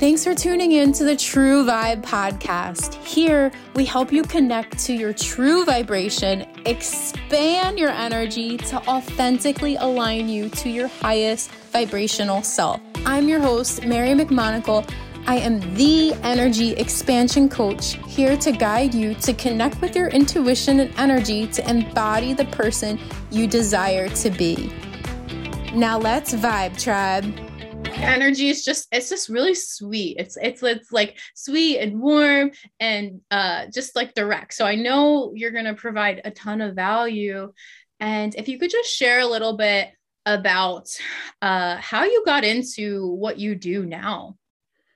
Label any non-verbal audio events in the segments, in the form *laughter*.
Thanks for tuning in to the True Vibe podcast. Here, we help you connect to your true vibration, expand your energy to authentically align you to your highest vibrational self. I'm your host, Mary McMonagle. I am the energy expansion coach here to guide you to connect with your intuition and energy to embody the person you desire to be. Now let's vibe, tribe energy is just it's just really sweet it's it's it's like sweet and warm and uh just like direct so i know you're going to provide a ton of value and if you could just share a little bit about uh how you got into what you do now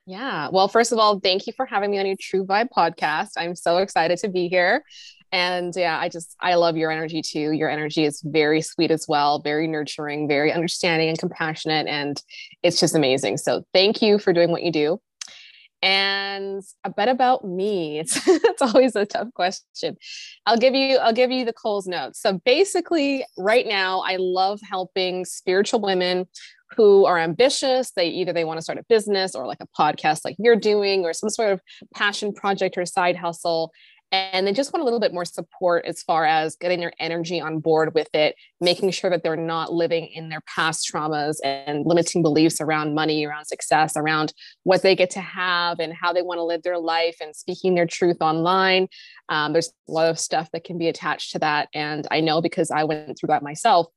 yeah. Well, first of all, thank you for having me on your True Vibe podcast. I'm so excited to be here. And yeah, I just, I love your energy too. Your energy is very sweet as well, very nurturing, very understanding and compassionate. And it's just amazing. So thank you for doing what you do. And a bit about me. *laughs* It's, it's always a tough question. I'll give you, I'll give you the Coles notes. So basically, right now, I love helping spiritual women who are ambitious they either they want to start a business or like a podcast like you're doing or some sort of passion project or side hustle and they just want a little bit more support as far as getting their energy on board with it making sure that they're not living in their past traumas and limiting beliefs around money around success around what they get to have and how they want to live their life and speaking their truth online. Um, there's a lot of stuff that can be attached to that. And i know because i went through that myself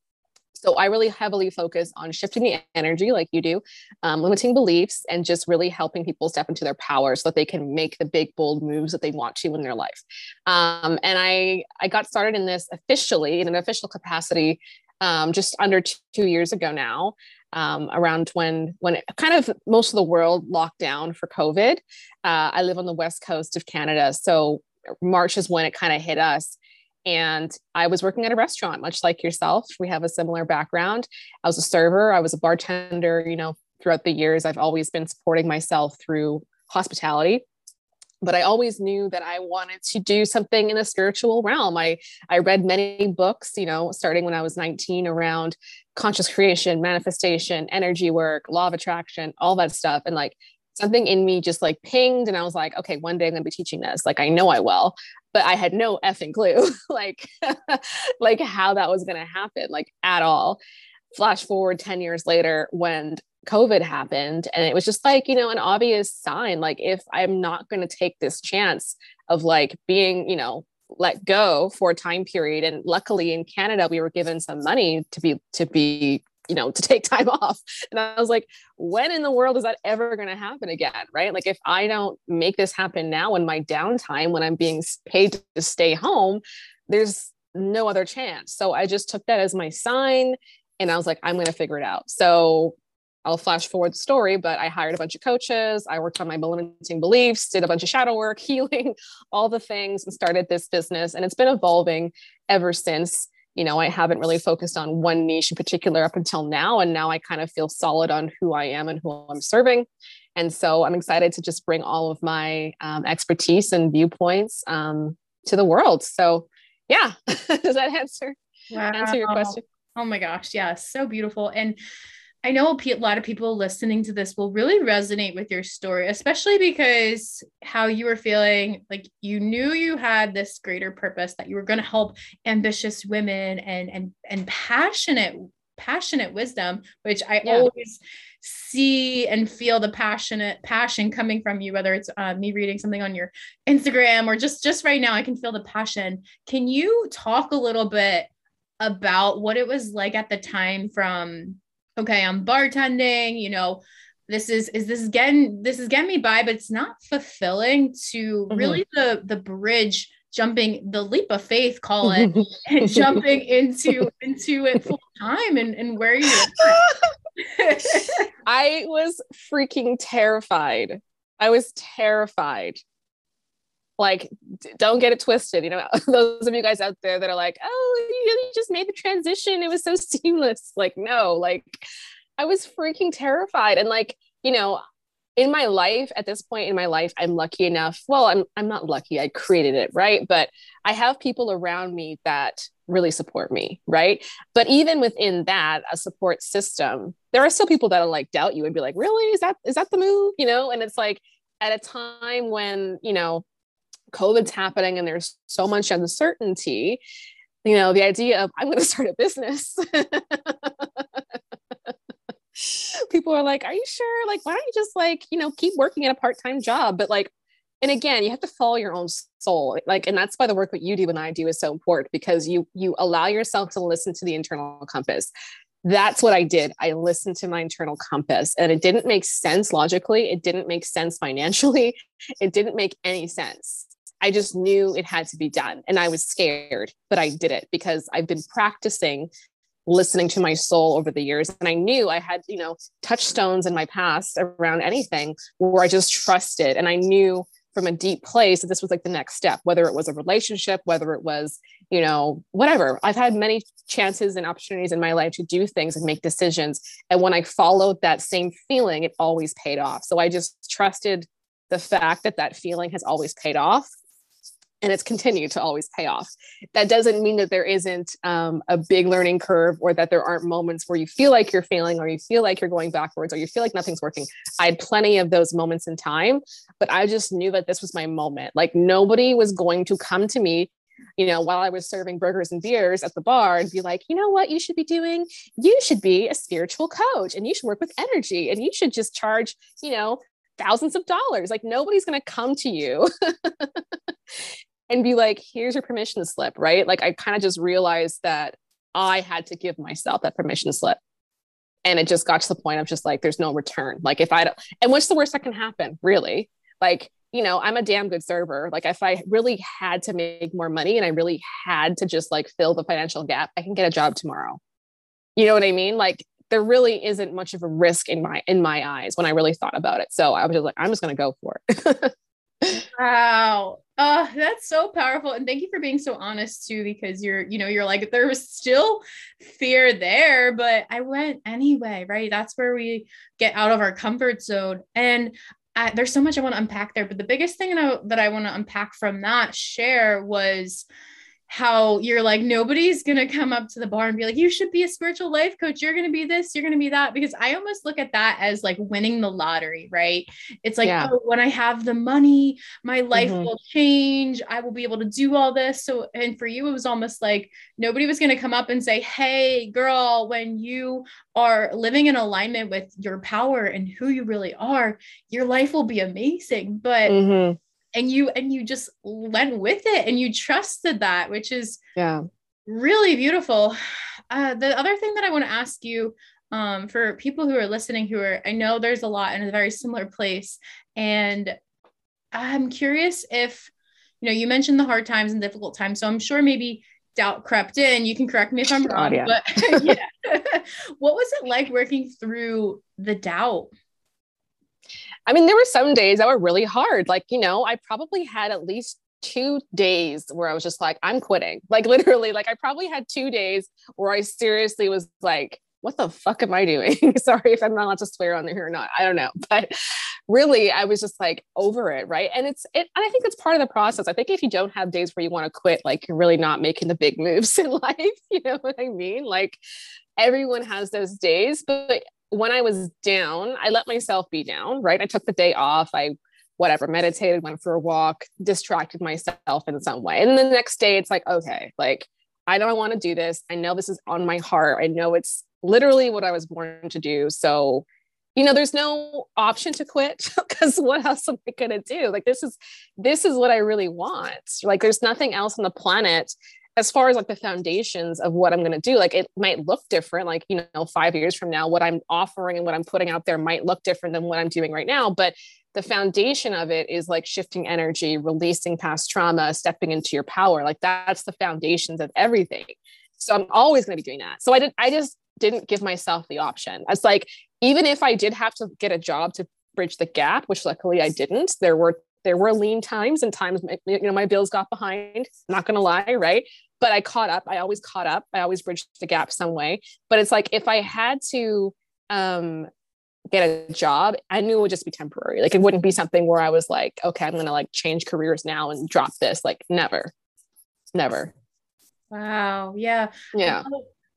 so I really heavily focus on shifting the energy, like you do, um, limiting beliefs, and just really helping people step into their power so that they can make the big bold moves that they want to in their life. Um, and I I got started in this officially in an official capacity um, just under two years ago now. Um, around when when it, kind of most of the world locked down for COVID. Uh, I live on the west coast of Canada, so March is when it kind of hit us. And I was working at a restaurant, much like yourself. We have a similar background. I was a server, I was a bartender, you know, throughout the years. I've always been supporting myself through hospitality. But I always knew that I wanted to do something in the spiritual realm. I, I read many books, you know, starting when I was 19 around conscious creation, manifestation, energy work, law of attraction, all that stuff. And like something in me just like pinged and I was like, okay, one day I'm going to be teaching this. Like I know I will but I had no effing clue *laughs* like *laughs* like how that was going to happen like at all. Flash forward 10 years later when COVID happened and it was just like, you know, an obvious sign like if I'm not going to take this chance of like being, you know, let go for a time period and luckily in Canada we were given some money to be to be you know, to take *laughs* time off. And I was like, when in the world is that ever going to happen again? Right. Like, if I don't make this happen now in my downtime when I'm being paid to stay home, there's no other chance. So I just took that as my sign and I was like, I'm going to figure it out. So I'll flash forward the story, but I hired a bunch of coaches. I worked on my limiting beliefs, did a bunch of shadow work, *laughs* healing, all the things, and started this business. And it's been evolving ever since you know, I haven't really focused on one niche in particular up until now. And now I kind of feel solid on who I am and who I'm serving. And so I'm excited to just bring all of my um, expertise and viewpoints um, to the world. So, yeah, *laughs* does that answer wow. answer your question? Oh my gosh, yeah, so beautiful. And I know a lot of people listening to this will really resonate with your story, especially because how you were feeling like you knew you had this greater purpose that you were going to help ambitious women and and and passionate passionate wisdom, which I yeah. always see and feel the passionate passion coming from you whether it's uh, me reading something on your Instagram or just just right now I can feel the passion. Can you talk a little bit about what it was like at the time from okay, I'm bartending, you know, this is is this getting this is getting me by, but it's not fulfilling to mm-hmm. really the the bridge jumping the leap of faith call it *laughs* and jumping into into it full time and, and where you *laughs* I was freaking terrified. I was terrified like don't get it twisted you know *laughs* those of you guys out there that are like oh you just made the transition. It was so *laughs* seamless. Like no like i was freaking terrified. And like you know in my life at this point in my life i'm lucky enough well i'm i'm not lucky i created it right? But i have people around me that really support me right? But even within that a support system there are still people that'll like doubt you and be like really? Is that is that the move? You know? And it's like at a time when you know covid's happening and there's so much uncertainty you know the idea of i'm going *laughs* to start a business *laughs* people are like, Are you sure? Like, why don't you just like, you know, keep working at a part time job? But like, and again, you have to follow your own soul. Like, and that's why the work that you do and I do is so important because you you allow yourself to listen to the internal compass. That's what I did. I listened to my internal compass and it didn't make sense logically. It didn't make sense financially. *laughs* It didn't make any sense. I just knew it had to be done. And I was scared, but I did it because I've been practicing listening to my soul over the years. And I knew I had, you know, touchstones in my past around anything where I just trusted. And I knew from a deep place that this was like the next step, whether it was a relationship, whether it was, you know, whatever. I've had many chances and opportunities in my life to do things and make decisions. And when I followed that same feeling, it always paid off. So I just trusted the fact that that feeling has always paid off and it's continued to always pay off. That doesn't mean that there isn't um, a big learning curve or that there aren't moments where you feel like you're failing or you feel like you're going backwards or you feel like nothing's working. I had plenty of those moments in time, but I just knew that this was my moment. Like nobody was going to come to me you know, while I was serving burgers and beers at the bar and be like, you know what you should be doing? You should be a spiritual coach and you should work with energy and you should just charge, you know, thousands of dollars. Like nobody's going to come to you *laughs* and be like, here's your permission slip, right? Like I kind of just realized that I had to give myself that permission slip. And it just got to the point of just like, there's no return. Like if I don't, and what's the worst that can happen, really? Like, you know, I'm a damn good server. Like if I really had to make more money and I really had to just like fill the financial gap, I can get a job tomorrow. You know what I mean? Like there really isn't much of a risk in my in my eyes when I really thought about it. So I was just like, I'm just gonna go for it. *laughs* wow. Oh, that's so powerful. And thank you for being so honest too, because you're, you know, you're like, there was still fear there, but I went anyway, right? That's where we get out of our comfort zone. And I, there's so much I want to unpack there. But the biggest thing I, that I want to unpack from that share was, how you're like nobody's gonna come up to the bar and be like you should be a spiritual life coach. You're gonna be this you're gonna be that. Because i almost look at that as like winning the lottery right? It's like yeah. oh, when i have the money my life mm-hmm. will change. I will be able to do all this. So and for you it was almost like nobody was gonna come up and say hey girl when you are living in alignment with your power and who you really are your life will be amazing. But mm-hmm and you and you just went with it and you trusted that which is yeah. really beautiful. Uh, the other thing that i want to ask you um, for people who are listening who are i know there's a lot in a very similar place and i'm curious if you know you mentioned the hard times and difficult times so i'm sure maybe doubt crept in. You can correct me if i'm wrong oh, *laughs* yeah. but *laughs* yeah. What was it like working through the doubt I mean, there were some days that were really hard. Like, you know, I probably had at least two days where I was just like, I'm quitting. *laughs* Like, literally, like, I probably had two days where I seriously was like, what the fuck am I doing? *laughs* Sorry if I'm not allowed to swear on here or not. I don't know. *laughs* But really, I was just like over it. Right. And it's, it, and I think it's part of the process. I think if you don't have days where you want to quit, like you're really not making the big moves in life. You know what I mean? Like everyone has those days, but when I was down, I let myself be down, right? I took the day off. I whatever, meditated, went for a walk, distracted myself in some way. And the next day it's like, okay, like I I want to do this. I know this is on my heart. I know it's literally what I was born to do. So, you know, there's no option to quit *laughs* because what else am I going to do? Like this is this is what I really want. Like there's nothing else on the planet as far as like the foundations of what I'm going to do, like it might look different. Like, you know, five years from now, what I'm offering and what I'm putting out there might look different than what I'm doing right now. But the foundation of it is like shifting energy, releasing past trauma, stepping into your power. Like that's the foundations of everything. So I'm always going to be doing that. So I did, I just didn't give myself the option. It's like, even if I did have to get a job to bridge the gap, which luckily I didn't, there were there were lean times and times you know my bills got behind not gonna lie right but I caught up. I always caught up. I always bridged the gap some way. But it's like if I had to um get a job, I knew it would just be temporary. Like it wouldn't be something where I was like, okay, I'm gonna like change careers now and drop this. Like never, never. Wow. Yeah. Yeah.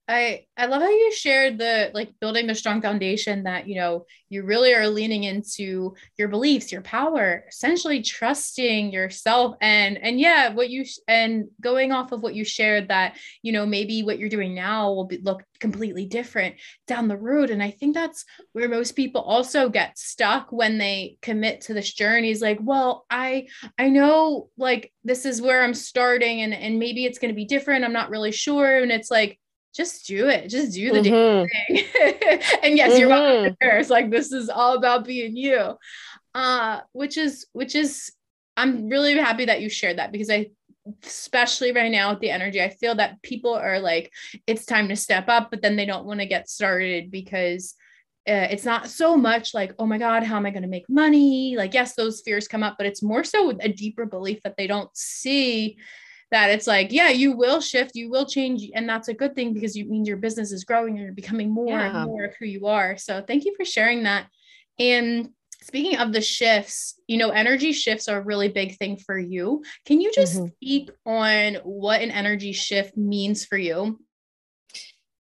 I I love how you shared the like building the strong foundation that you know you really are leaning into your beliefs, your power, essentially trusting yourself and and yeah, what you and going off of what you shared that you know maybe what you're doing now will be, look completely different down the road and I think that's where most people also get stuck when they commit to this journey is like, well, I I know like this is where I'm starting and and maybe it's going to be different. I'm not really sure and it's like just do it. Just do the mm-hmm. thing. *laughs* and yes, mm-hmm. you're welcome It's like this is all about being you. Uh, which is which is I'm really happy that you shared that because I especially right now with the energy, I feel that people are like, it's time to step up, but then they don't want to get started because uh, it's not so much like, oh my God, how am I going to make money? Like, yes, those fears come up, but it's more so a deeper belief that they don't see that it's like, yeah, you will shift, you will change, and that's a good thing because you mean your business is growing and you're becoming more yeah. and more of who you are. So thank you for sharing that. And speaking of the shifts, you know, energy shifts are a really big thing for you. Can you just mm-hmm. speak on what an energy shift means for you?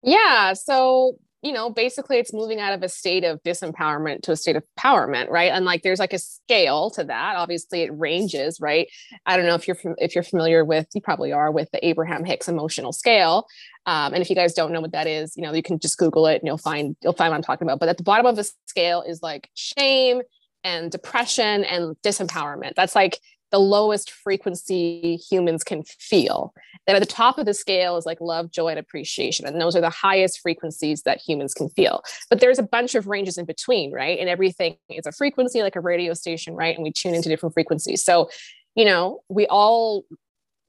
Yeah. So you know, basically it's moving out of a state of disempowerment to a state of empowerment, right? And like there's like a scale to that. Obviously it ranges, right? I don't know if you're if you're familiar with, you probably are with the Abraham Hicks emotional scale. Um, and if you guys don't know what that is, you know, you can just Google it and you'll find you'll find what I'm talking about. But at the bottom of the scale is like shame and depression and disempowerment. That's like the lowest frequency humans can feel. Then at the top of the scale is like love, joy, and appreciation. And those are the highest frequencies that humans can feel. But there's a bunch of ranges in between, right? And everything is a frequency like a radio station, right? And we tune into different frequencies. So, you know, we all,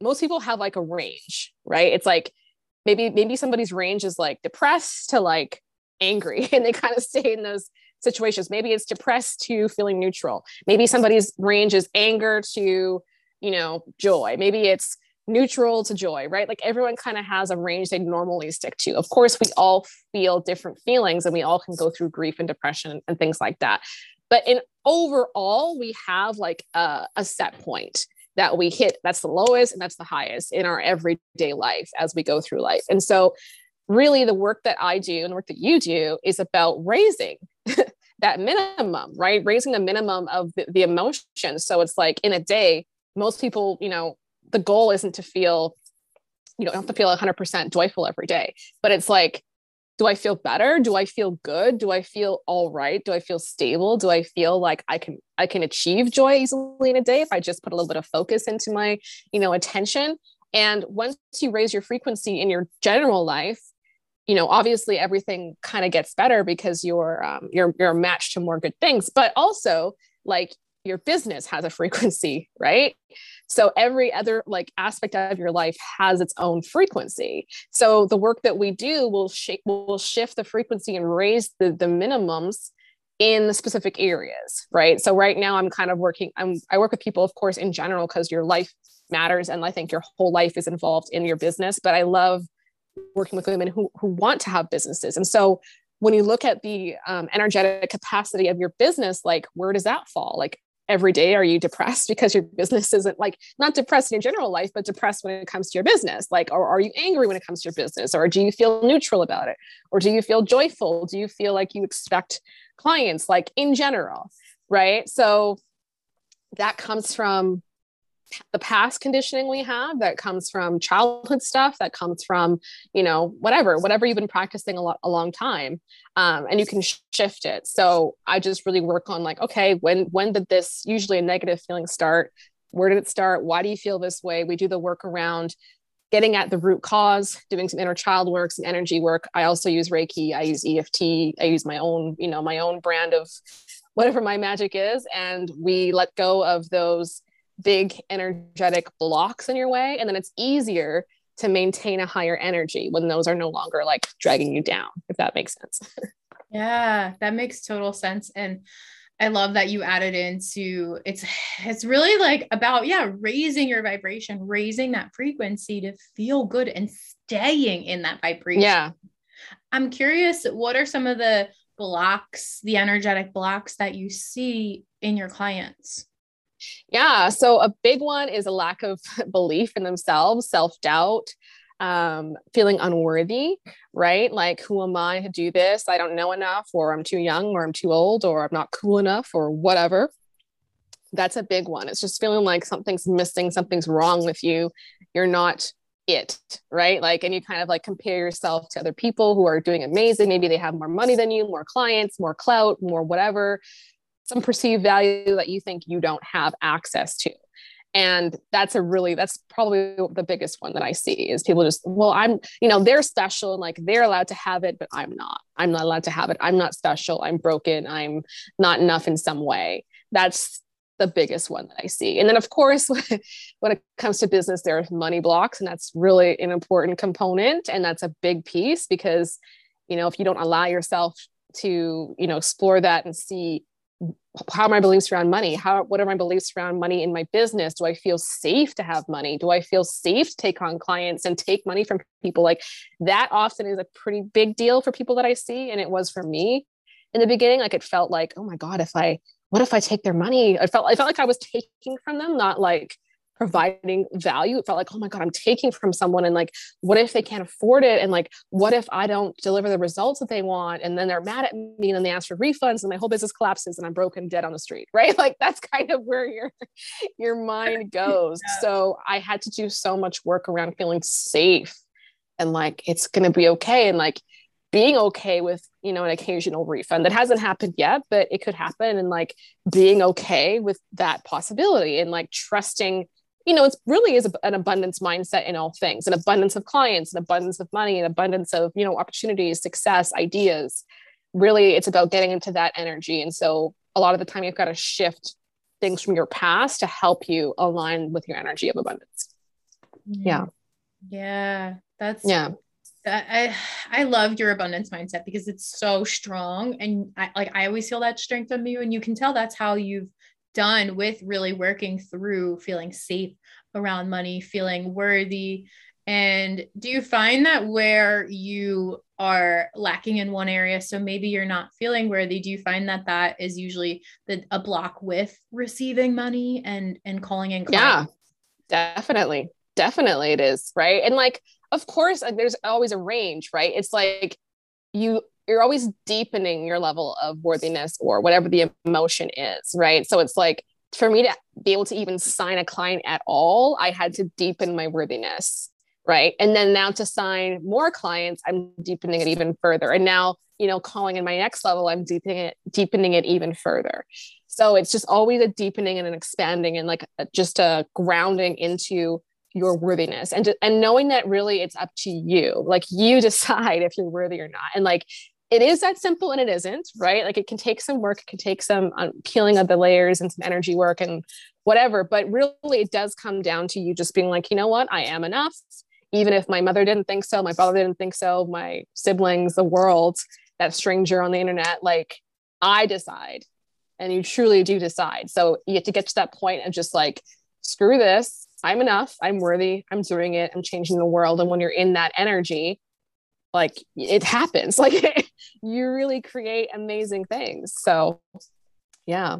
most people have like a range, right? It's like maybe, maybe somebody's range is like depressed to like angry *laughs* and they kind of stay in those situations. Maybe it's depressed to feeling neutral. Maybe somebody's range is anger to, you know, joy. Maybe it's neutral to joy, right? Like everyone kind of has a range they normally stick to. Of course, we all feel different feelings and we all can go through grief and depression and things like that. But in overall, we have like a, a set point that we hit that's the lowest and that's the highest in our everyday life as we go through life. And so really the work that I do and the work that you do is about raising *laughs* that minimum, right? Raising the minimum of the, the. So it's like in a day, most people, you know, the goal isn't to feel, you don't have to feel 100% joyful every day, but it's like, do I feel better? Do I feel good? Do I feel all right? Do I feel stable? Do I feel like I can I can achieve joy easily in a day if I just put a little bit of focus into my, you know, attention? And once you raise your frequency in your general life, you know obviously everything kind of gets better because you're um, you're you're matched to more good things but also like your business has a frequency *laughs* right? So every other like aspect of your life has its own frequency. So the work that we do will shape will shift the frequency and raise the the minimums in the specific areas right? So right now i'm kind of working i'm i work with people of course in general because your life matters and i think your whole life is involved in your business but i love working with women who, who want to have businesses. And so when you look at the um, energetic capacity of your business, like where does that fall? Like every day, are you depressed *laughs* because your business isn't like not depressed in your general life, but depressed when it comes to your business? Like, or are you angry when it comes to your business? Or do you feel neutral about it? Or do you feel joyful? Do you feel like you expect clients, like in general? Right. So that comes from the past conditioning we have that comes from childhood stuff that comes from you know whatever whatever you've been practicing a lot a long time um, and you can sh- shift it. So i just really work on like okay when when did this usually a negative feeling start? Where did it start? Why do you feel this way? We do the work around getting at the root cause doing some inner child work some energy work. I also use reiki i use eft i use my own you know my own brand of whatever my magic is and we let go of those big energetic blocks in your way and then it's easier to maintain a higher energy when those are no longer like dragging you down if that makes sense. *laughs* Yeah that makes total sense and I love that you added into it's it's really like about yeah raising your vibration raising that frequency to feel good and staying in that vibration. Yeah. I'm curious what are some of the blocks, the energetic blocks that you see in your clients? Yeah. So a big one is a lack of *laughs* belief in themselves, self doubt, um, feeling unworthy, right? Like, who am I to do this? I don't know enough, or I'm too young, or I'm too old, or I'm not cool enough, or whatever. That's a big one. It's just feeling like something's missing, something's wrong with you. You're not it, right? Like, and you kind of like compare yourself to other people who are doing amazing. Maybe they have more money than you, more clients, more clout, more whatever, some perceived value that you think you don't have access to. And that's a really, that's probably the biggest one that I see is people just, well, I'm, you know, they're special and like they're allowed to have it, but I'm not. I'm not allowed to have it. I'm not special. I'm broken. I'm not enough in some way. That's the biggest one that I see. And then, of course, *laughs* when it comes to business, there are money blocks, and that's really an important component. And that's a big piece because, you know, if you don't allow yourself to, you know, explore that and see how are my beliefs around money? How what are my beliefs around money in my business? Do i feel safe to have money? Do i feel safe to take on clients and take money from people? Like that often is a pretty big deal for people that i see and it was for me. In the beginning like it felt like oh my god if i what if I take their money? I felt I felt like I was taking from them, not like providing value. It felt like, oh my God, I'm taking from someone. And like, what if they can't afford it? And like, what if I don't deliver the results that they want? And then they're mad at me and then they ask for refunds and my whole business collapses and I'm broken dead on the street. *laughs* Right. Like that's kind of where your your mind *laughs* goes. Yeah. So I had to do so much work around feeling safe and like it's gonna be okay. And like being okay with you know an occasional refund that hasn't happened yet but it could happen and like being okay with that possibility and like trusting you know it really is an abundance mindset in all things an abundance of clients an abundance of money an abundance of you know opportunities success ideas. Really it's about getting into that energy. And so a lot of the time you've got to shift things from your past to help you align with your energy of abundance. Mm. Yeah. Yeah that's yeah. I I love your abundance mindset because it's so strong. And I like I always feel that strength from you and you can tell that's how you've done with really working through feeling safe around money, feeling worthy. And do you find that where you are lacking in one area, so maybe you're not feeling worthy, do you find that that is usually the a block with receiving money and and calling in clients? Yeah. Definitely. Definitely it is, right? And like of course there's always a range right it's like you you're always deepening your level of worthiness or whatever the emotion is right? So it's like for me to be able to even sign a client at all i had to deepen my worthiness right? And then now to sign more clients i'm deepening it even further. And now you know calling in my next level i'm deepening it deepening it even further. So it's just always a deepening and an expanding and like a, just a grounding into your worthiness. And and knowing that really it's up to you. Like you *laughs* decide if you're worthy or not. And like it is that simple and it isn't right like it can take some work it can take some um, peeling of the layers and some energy work and whatever but really it does come down to you just being like you know what i am enough even if my mother didn't think so my father didn't think so my siblings the world that stranger on the internet like i decide and you truly do decide so you have to get to that point of just like screw this I'm enough. I'm worthy. I'm doing it. I'm changing the world. And when you're in that energy, like it happens. *laughs* Like you really create amazing things. So, yeah.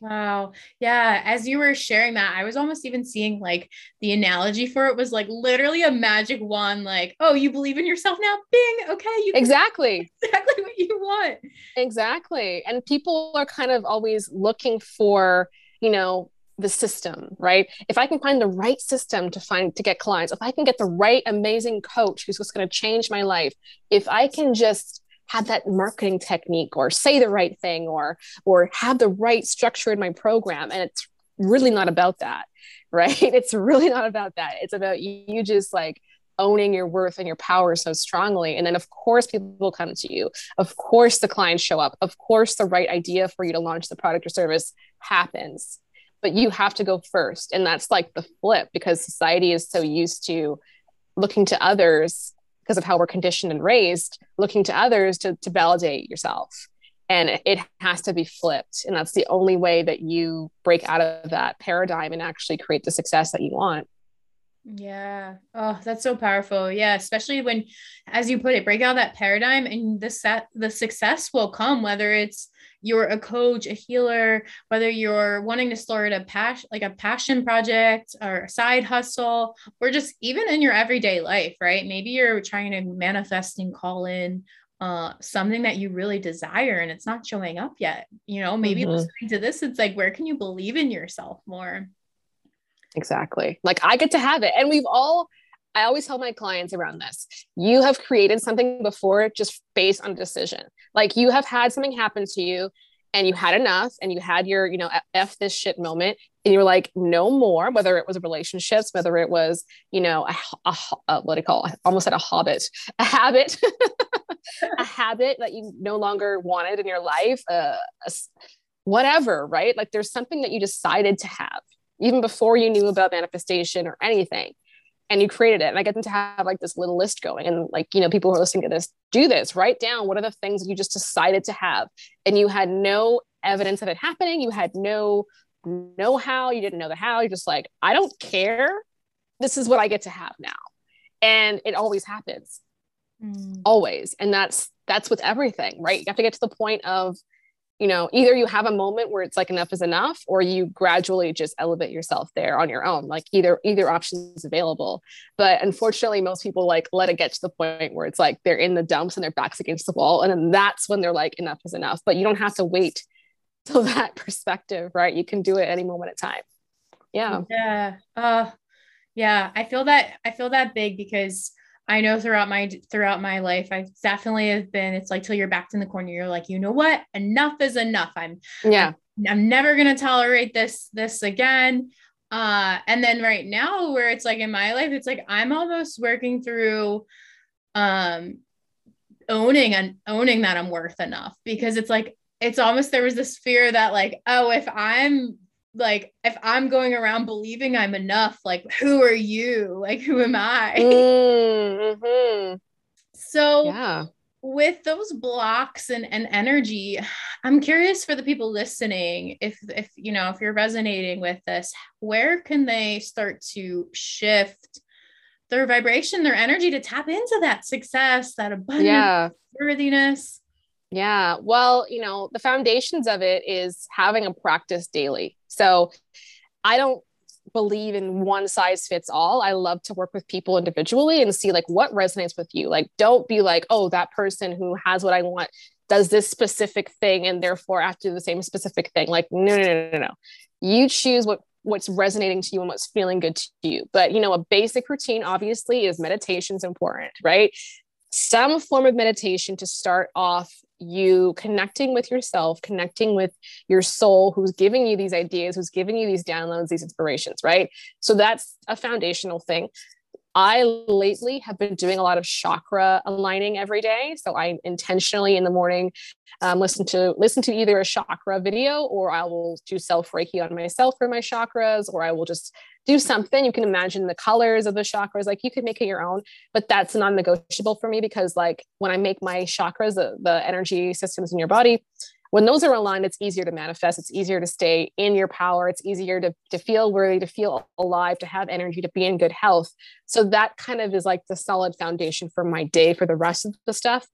Wow. Yeah. As you were sharing that, I was almost even seeing like the analogy for it was like literally a magic wand, like, oh, you believe in yourself now? Bing. Okay. You exactly. *laughs* Exactly what you want. Exactly. And people are kind of always looking for, you know, the system, right? If I can find the right system to find to get clients, if I can get the right amazing coach who's just going to change my life, if I can just have that marketing technique or say the right thing or or have the right structure in my program and it's really not about that, *laughs* right? It's really not about that. It's about you just like owning your worth and your power so strongly. And then, of course, people come to you. Of course, the clients show up. Of course, the right idea for you to launch the product or service happens but you have to go first. And that's like the flip because society is so used to looking to others because of how we're conditioned and raised looking to others to, to validate yourself. And it has to be flipped. And that's the only way that you break out of that paradigm and actually create the success that you want Yeah. Oh, that's so powerful. Yeah, especially when as you put it, break out that paradigm and the set the success will come whether it's you're a coach, a healer, whether you're wanting to start a passion like a passion project or a side hustle or just even in your everyday life, right? Maybe you're trying to manifest and call in uh, something that you really desire and it's not showing up yet. You know, maybe mm-hmm. listening to this, it's like, where can you believe in yourself more? Exactly. Like I get to have it. And we've all, I always tell my clients around this you have created something before just based on a decision. Like you have had something happen to you and you had enough and you had your, you know, F this shit moment and you're like, no more, whether it was relationships, whether it was, you know, a, a, a what do you call it? almost at a hobbit, *laughs* a habit, *laughs* a habit that you no longer wanted in your life, uh, a, whatever, right? Like there's something that you decided to have even before you knew about manifestation or anything and you created it and i get them to have like this little list going and like you know people who are listening to this do this write down what are the things that you just decided to have and you had no evidence of it happening you had no know how you didn't know the how you're just like i don't care. This is what i get to have now. And it always happens. Mm. always. And that's that's with everything right? You have to get to the point of you know either you have a moment where it's like enough is enough or you gradually just elevate yourself there on your own like either either option is available. But unfortunately most people like let it get to the point where it's like they're in the dumps and their backs against the wall and then that's when they're like enough is enough. But you don't have to wait *laughs* till that perspective right? You can do it any moment of time. Yeah. Yeah. Uh yeah i feel that i feel that big because I know throughout my throughout my life, I definitely have been. It's like till you're backed in the corner. You're like, you know what? Enough is enough. I'm yeah. I'm, I'm never gonna tolerate this this again. Uh, and then right now, where it's like in my life, it's like I'm almost working through, um, owning and owning that I'm worth enough because it's like it's almost there was this fear that like oh if I'm like if i'm going around believing i'm enough like who are you like who am i mm-hmm. so yeah with those blocks and, and energy i'm curious for the people listening if if you know if you're resonating with this where can they start to shift their vibration their energy to tap into that success that abundance yeah. worthiness yeah. Well, you know, the foundations of it is having a practice daily. So I don't believe in one size fits all. I love to work with people individually and see like what resonates with you. Like, don't be like, oh, that person who has what I want does this specific thing and therefore I have to do the same specific thing. Like, no, no, no, no, no. You choose what what's resonating to you and what's feeling good to you. But you know, a basic routine obviously is meditation's important, right? Some form of meditation to start off you connecting with yourself, connecting with your soul who's giving you these ideas, who's giving you these downloads, these inspirations, right? So that's a foundational thing. I lately have been doing a lot of chakra aligning every day. So I intentionally in the morning um, listen to listen to either a chakra video or I will do self reiki on myself for my chakras, or I will just do something. You can imagine the colors of the chakras, like you could make it your own, but that's non-negotiable for me because like when I make my chakras, the, the energy systems in your body, when those are aligned, it's easier to manifest. It's easier to stay in your power. It's easier to, to feel worthy, to feel alive, to have energy, to be in good health. So that kind of is like the solid foundation for my day for the rest of the stuff.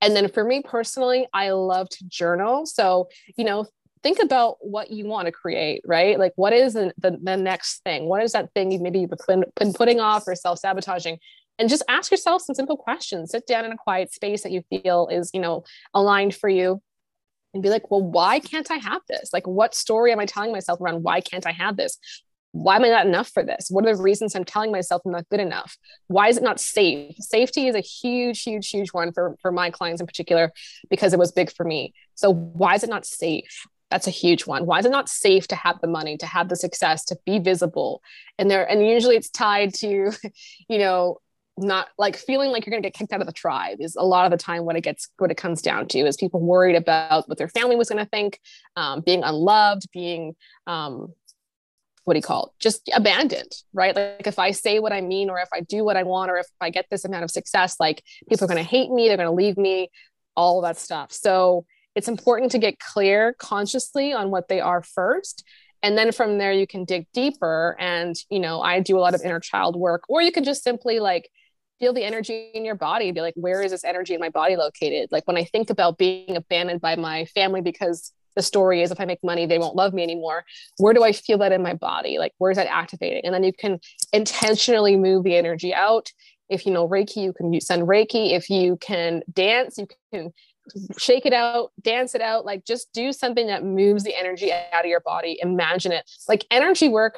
And then for me personally, I love to journal. So, you know, think about what you want to create, right? Like, what is the, the, the next thing? What is that thing you maybe you've been, been putting off or self sabotaging? And just ask yourself some simple questions. Sit down in a quiet space that you feel is, you know, aligned for you and be like, well, why can't I have this? Like, what story am I telling myself around why can't I have this? Why am I not enough for this? What are the reasons I'm telling myself I'm not good enough? Why is it not safe? Safety is a huge, huge, huge one for, for my clients in particular because it was big for me. So, why is it not safe? That's a huge one. Why is it not safe to have the money, to have the success, to be visible? And there, and usually it's tied to, *laughs* you know, not like feeling like you're going to get kicked out of the tribe is a lot of the time what it gets what it comes down to is people worried about what their family was going to think um, being unloved being um, what do you call it? Just abandoned right? Like if i say what i mean or if i do what i want or if i get this amount of success like people are going to hate me they're going to leave me all that stuff. So it's important to get clear consciously on what they are first and then from there you can dig deeper and you know i do a lot of inner child work or you can just simply like feel the energy in your body be like where is this energy in my body located? Like when i think about being abandoned by my family because the story is if i make money they won't love me anymore where do i feel that in my body? Like where is that activating and then you can intentionally move the energy out. If you know reiki you can send reiki. If you can dance you can shake it out, dance it out, like just do something that moves the energy out of your body. Imagine it. Like energy work,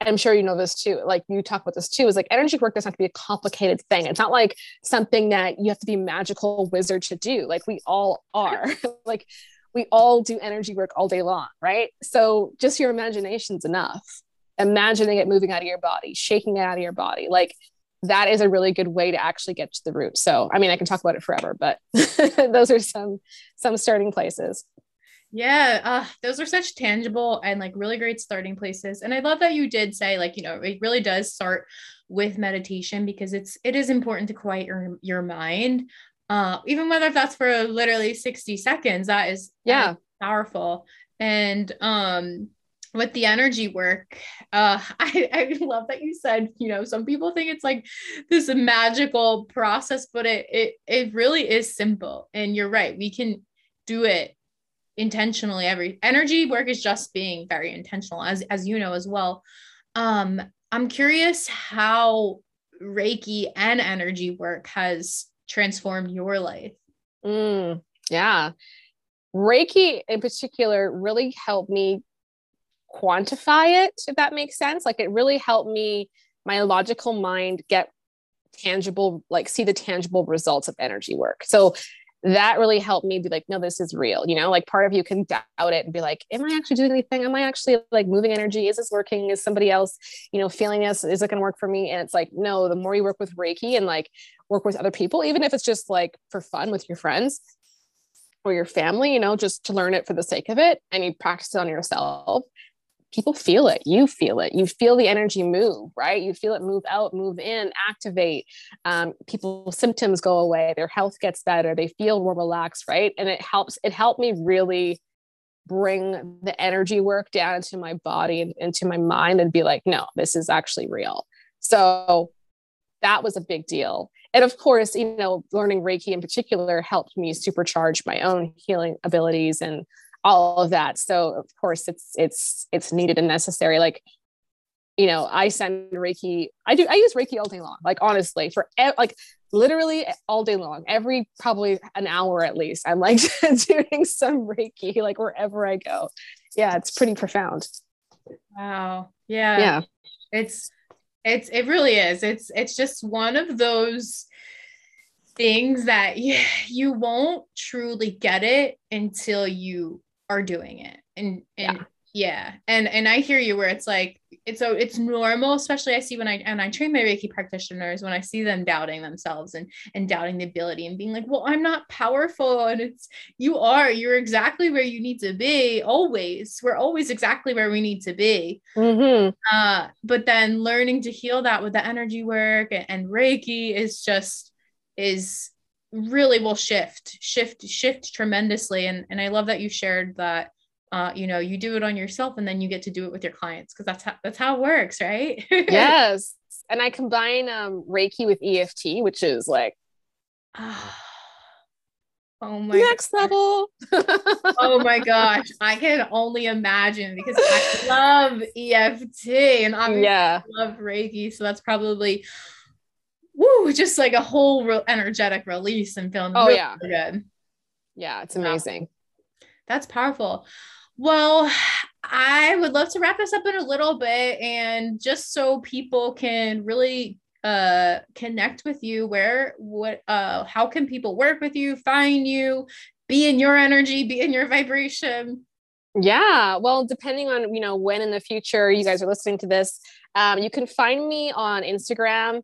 I'm sure you know this too. Like you talk about this too, is like energy work doesn't have to be a complicated thing. It's not like something that you have to be a magical wizard to do. Like we all are. *laughs* like we all do energy work all day long, right? So just your imagination's enough. Imagining it moving out of your body, shaking it out of your body. Like that is a really good way to actually get to the root. So, I mean, I can talk about it forever, but *laughs* those are some some starting places. Yeah, uh, those are such tangible and like really great starting places. And I love that you did say like, you know, it really does start with meditation because it's it is important to quiet your your mind. Uh, even whether that's for literally 60 seconds, that is yeah powerful. And um with the energy work uh *laughs* I, I love that you said you know some people think it's like this magical process but it it it really is simple and you're right we can do it intentionally every energy work is just being very intentional as as you know as well um i'm curious how reiki and energy work has transformed your life mm, yeah reiki in particular really helped me quantify it, if that makes sense. Like it really helped me, my logical mind get tangible, like see the tangible results of energy work. So that really helped me be like, no, this is real. You know, like part of you can doubt it and be like, am I actually doing anything? Am I actually like moving energy? Is this working? Is somebody else, you know, feeling this? Is it going to work for me? And it's like, no, the more you work with Reiki and like work with other people, even if it's just like for fun with your friends or your family, you know, just to learn it for the sake of it and you practice it on yourself, people feel it. You feel it. You feel the energy move right? You feel it move out move in activate. Um, people's symptoms go away. Their health gets better. They feel more relaxed right? And it helps it helped me really bring the energy work down into my body and into my mind and be like no this is actually real. So that was a big deal. And of course you know learning reiki in particular helped me supercharge my own healing abilities and all of that. So of course it's it's it's needed and necessary. Like you know i send reiki i do i use reiki all day long. Like honestly for like literally all day long every probably an hour at least i'm like *laughs* doing some reiki like wherever i go. Yeah it's pretty profound. Wow. Yeah. Yeah. It's it's it really is. It's it's just one of those things that you, you won't truly get it until you are doing it and and yeah. yeah. and and i hear you where it's like it's so it's normal especially i see when i and i train my reiki practitioners when i see them doubting themselves and and doubting the ability and being like well i'm not powerful and it's you are you're exactly where you need to be always we're always exactly where we need to be mm-hmm. uh but then learning to heal that with the energy work and, and reiki is just is really will shift shift shift tremendously. And and i love that you shared that uh, you know you do it on yourself and then you get to do it with your clients because that's how that's how it works right? *laughs* Yes. And i combine um reiki with eft which is like *sighs* oh my next gosh. level. *laughs* Oh my *laughs* gosh. I can only imagine because i love eft and obviously yeah. I love reiki. So that's probably woo, just like a whole re- energetic release and feeling oh, really yeah. good. Yeah, it's amazing. Wow. That's powerful. Well, I would love to wrap this up in a little bit and just so people can really uh connect with you where what uh how can people work with you find you be in your energy be in your vibration yeah well depending on you know when in the future you guys are listening to this um, you can find me on instagram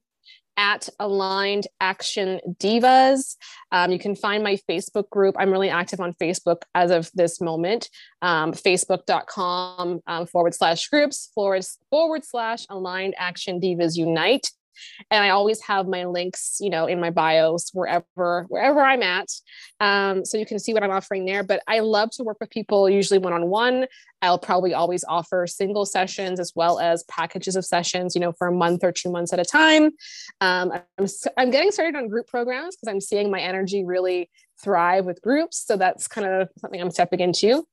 at Aligned Action Divas. Um, you can find my Facebook group. I'm really active on Facebook as of this moment. Um, Facebook.com um, forward slash groups forward, forward slash Aligned Action Divas Unite. And I always have my links, you know, in my bios wherever wherever I'm at. Um, so you can see what I'm offering there. But I love to work with people, usually one on one. I'll probably always offer single sessions as well as packages of sessions, you know, for a month or two months at a time. Um, I'm, I'm getting started on group programs because I'm seeing my energy really thrive with groups. So that's kind of something I'm stepping into.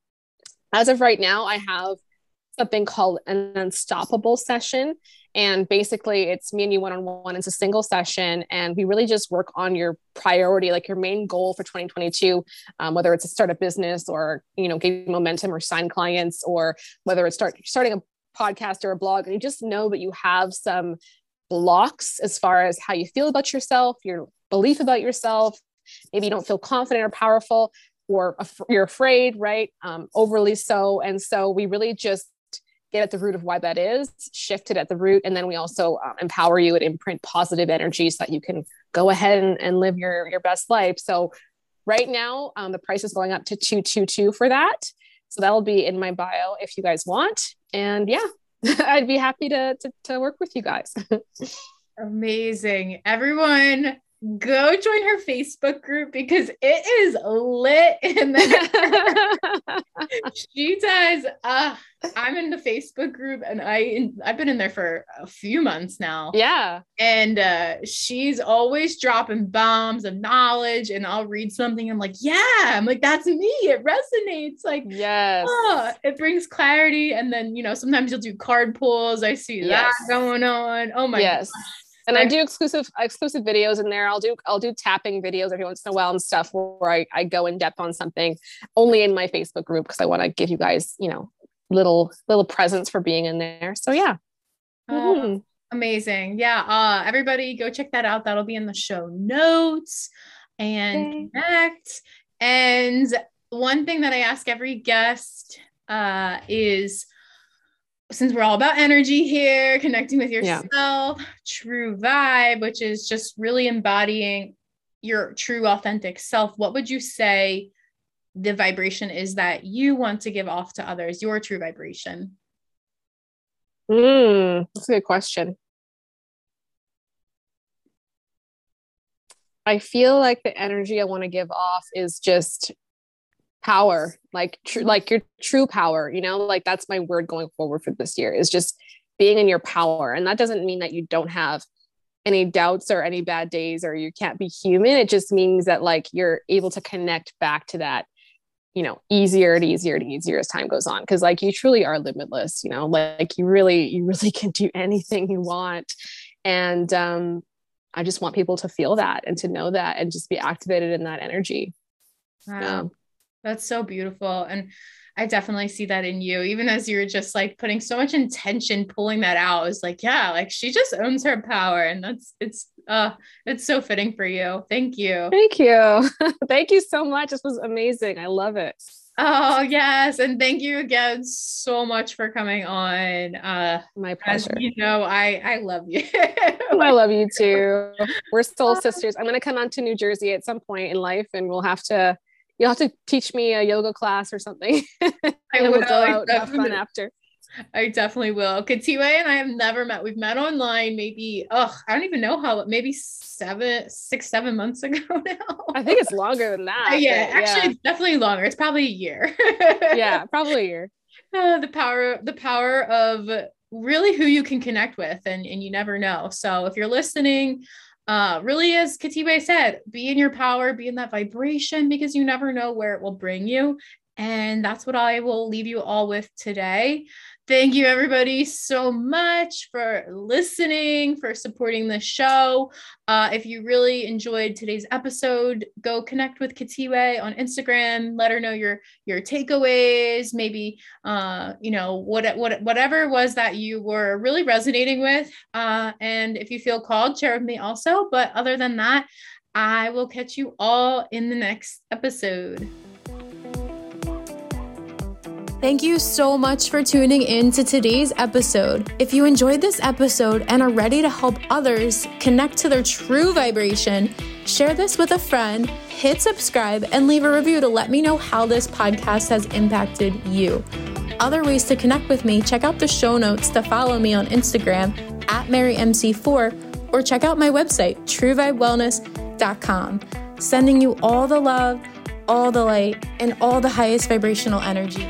As of right now, I have something called an unstoppable session. And basically, it's me and you one on one. It's a single session, and we really just work on your priority, like your main goal for 2022, um, whether it's to start a business or you know gain momentum or sign clients, or whether it's start starting a podcast or a blog, and you just know that you have some blocks as far as how you feel about yourself, your belief about yourself. Maybe you don't feel confident or powerful, or you're afraid, right? Um, overly so. And so we really just get at the root of why that is, shift it at the root, and then we also um, empower you and imprint positive energy so that you can go ahead and, and live your your best life. So right now, um, the price is going up to two two two for that. So that'll be in my bio if you guys want. And yeah, *laughs* I'd be happy to, to, to work with you guys. *laughs* Amazing. Everyone go join her Facebook group because it is lit *laughs* in there. *laughs* she does. Uh, I'm in the Facebook group and I I've been in there for a few months now. Yeah. And uh, she's always dropping bombs of knowledge and I'll read something. I'm like, yeah, I'm like, that's me. It resonates. Like, yes. Oh, it brings clarity. And then, you know, sometimes you'll do card pulls. I see yes. that going on. Oh my yes. Gosh and I do exclusive exclusive videos in there. I'll do I'll do tapping videos every once in a while and stuff where I, I go in depth on something only in my Facebook group because I want to give you guys, you know, little little presents for being in there. So yeah. Oh, mm-hmm. Amazing. Yeah. Uh everybody go check that out. That'll be in the show notes and connect. And one thing that I ask every guest uh is since we're all about energy here, connecting with yourself, yeah. true vibe, which is just really embodying your true authentic self, what would you say the vibration is that you want to give off to others, your true vibration? Mm, that's a good question. I feel like the energy I want to give off is just power like true like your true power you know like that's my word going forward for this year is just being in your power. And that doesn't mean that you don't have any doubts or any bad days or you can't be human. It just means that like you're able to connect back to that you know easier and easier and easier as time goes on. Because like you truly are limitless you know like you really you really *laughs* can do anything you want. And um i just want people to feel that and to know that and just be activated in that energy. Wow. That's so beautiful. And I definitely see that in you, even as you're just like putting so much intention pulling that out. It's like, yeah, like she just owns her power. And that's it's uh it's so fitting for you. Thank you. Thank you. *laughs* thank you so much. This was amazing. I love it. Oh yes. And thank you again so much for coming on. Uh my pleasure. you know, I I love you. I love you *laughs* too. We're soul sisters. I'm gonna come on to New Jersey at some point in life and we'll have to you'll have to teach me a yoga class or something. *laughs* I will. We'll go out have fun after. I definitely will. Khethiwe and I have never met. We've met online maybe, oh, I don't even know how, maybe seven, six, seven months *laughs* ago now. I think it's longer than that. Uh, yeah, actually, yeah. it's definitely longer. It's probably a year. yeah, *laughs* probably a year. Uh, the power, the power of really who you can connect with, and and you never know. So if you're listening, uh, really, as Khethiwe said, be in your power, be in that vibration because you never know where it will bring you. And that's what I will leave you all with today. Thank you, everybody, so much for listening, for supporting the show. Uh, if you really enjoyed today's episode, go connect with Khethiwe on Instagram. Let her know your your takeaways, maybe uh, you know what what whatever was that you were really resonating with. Uh, and if you feel called, share with me also. But other than that, I will catch you all in the next episode. Thank you so much for tuning in to today's episode. If you enjoyed this episode and are ready to help others connect to their true vibration, share this with a friend, hit subscribe, and leave a review to let me know how this podcast has impacted you. Other ways to connect with me, check out the show notes to follow me on Instagram at MaryMC4 or check out my website, truevibewellness.com. Sending you all the love, all the light, and all the highest vibrational energy.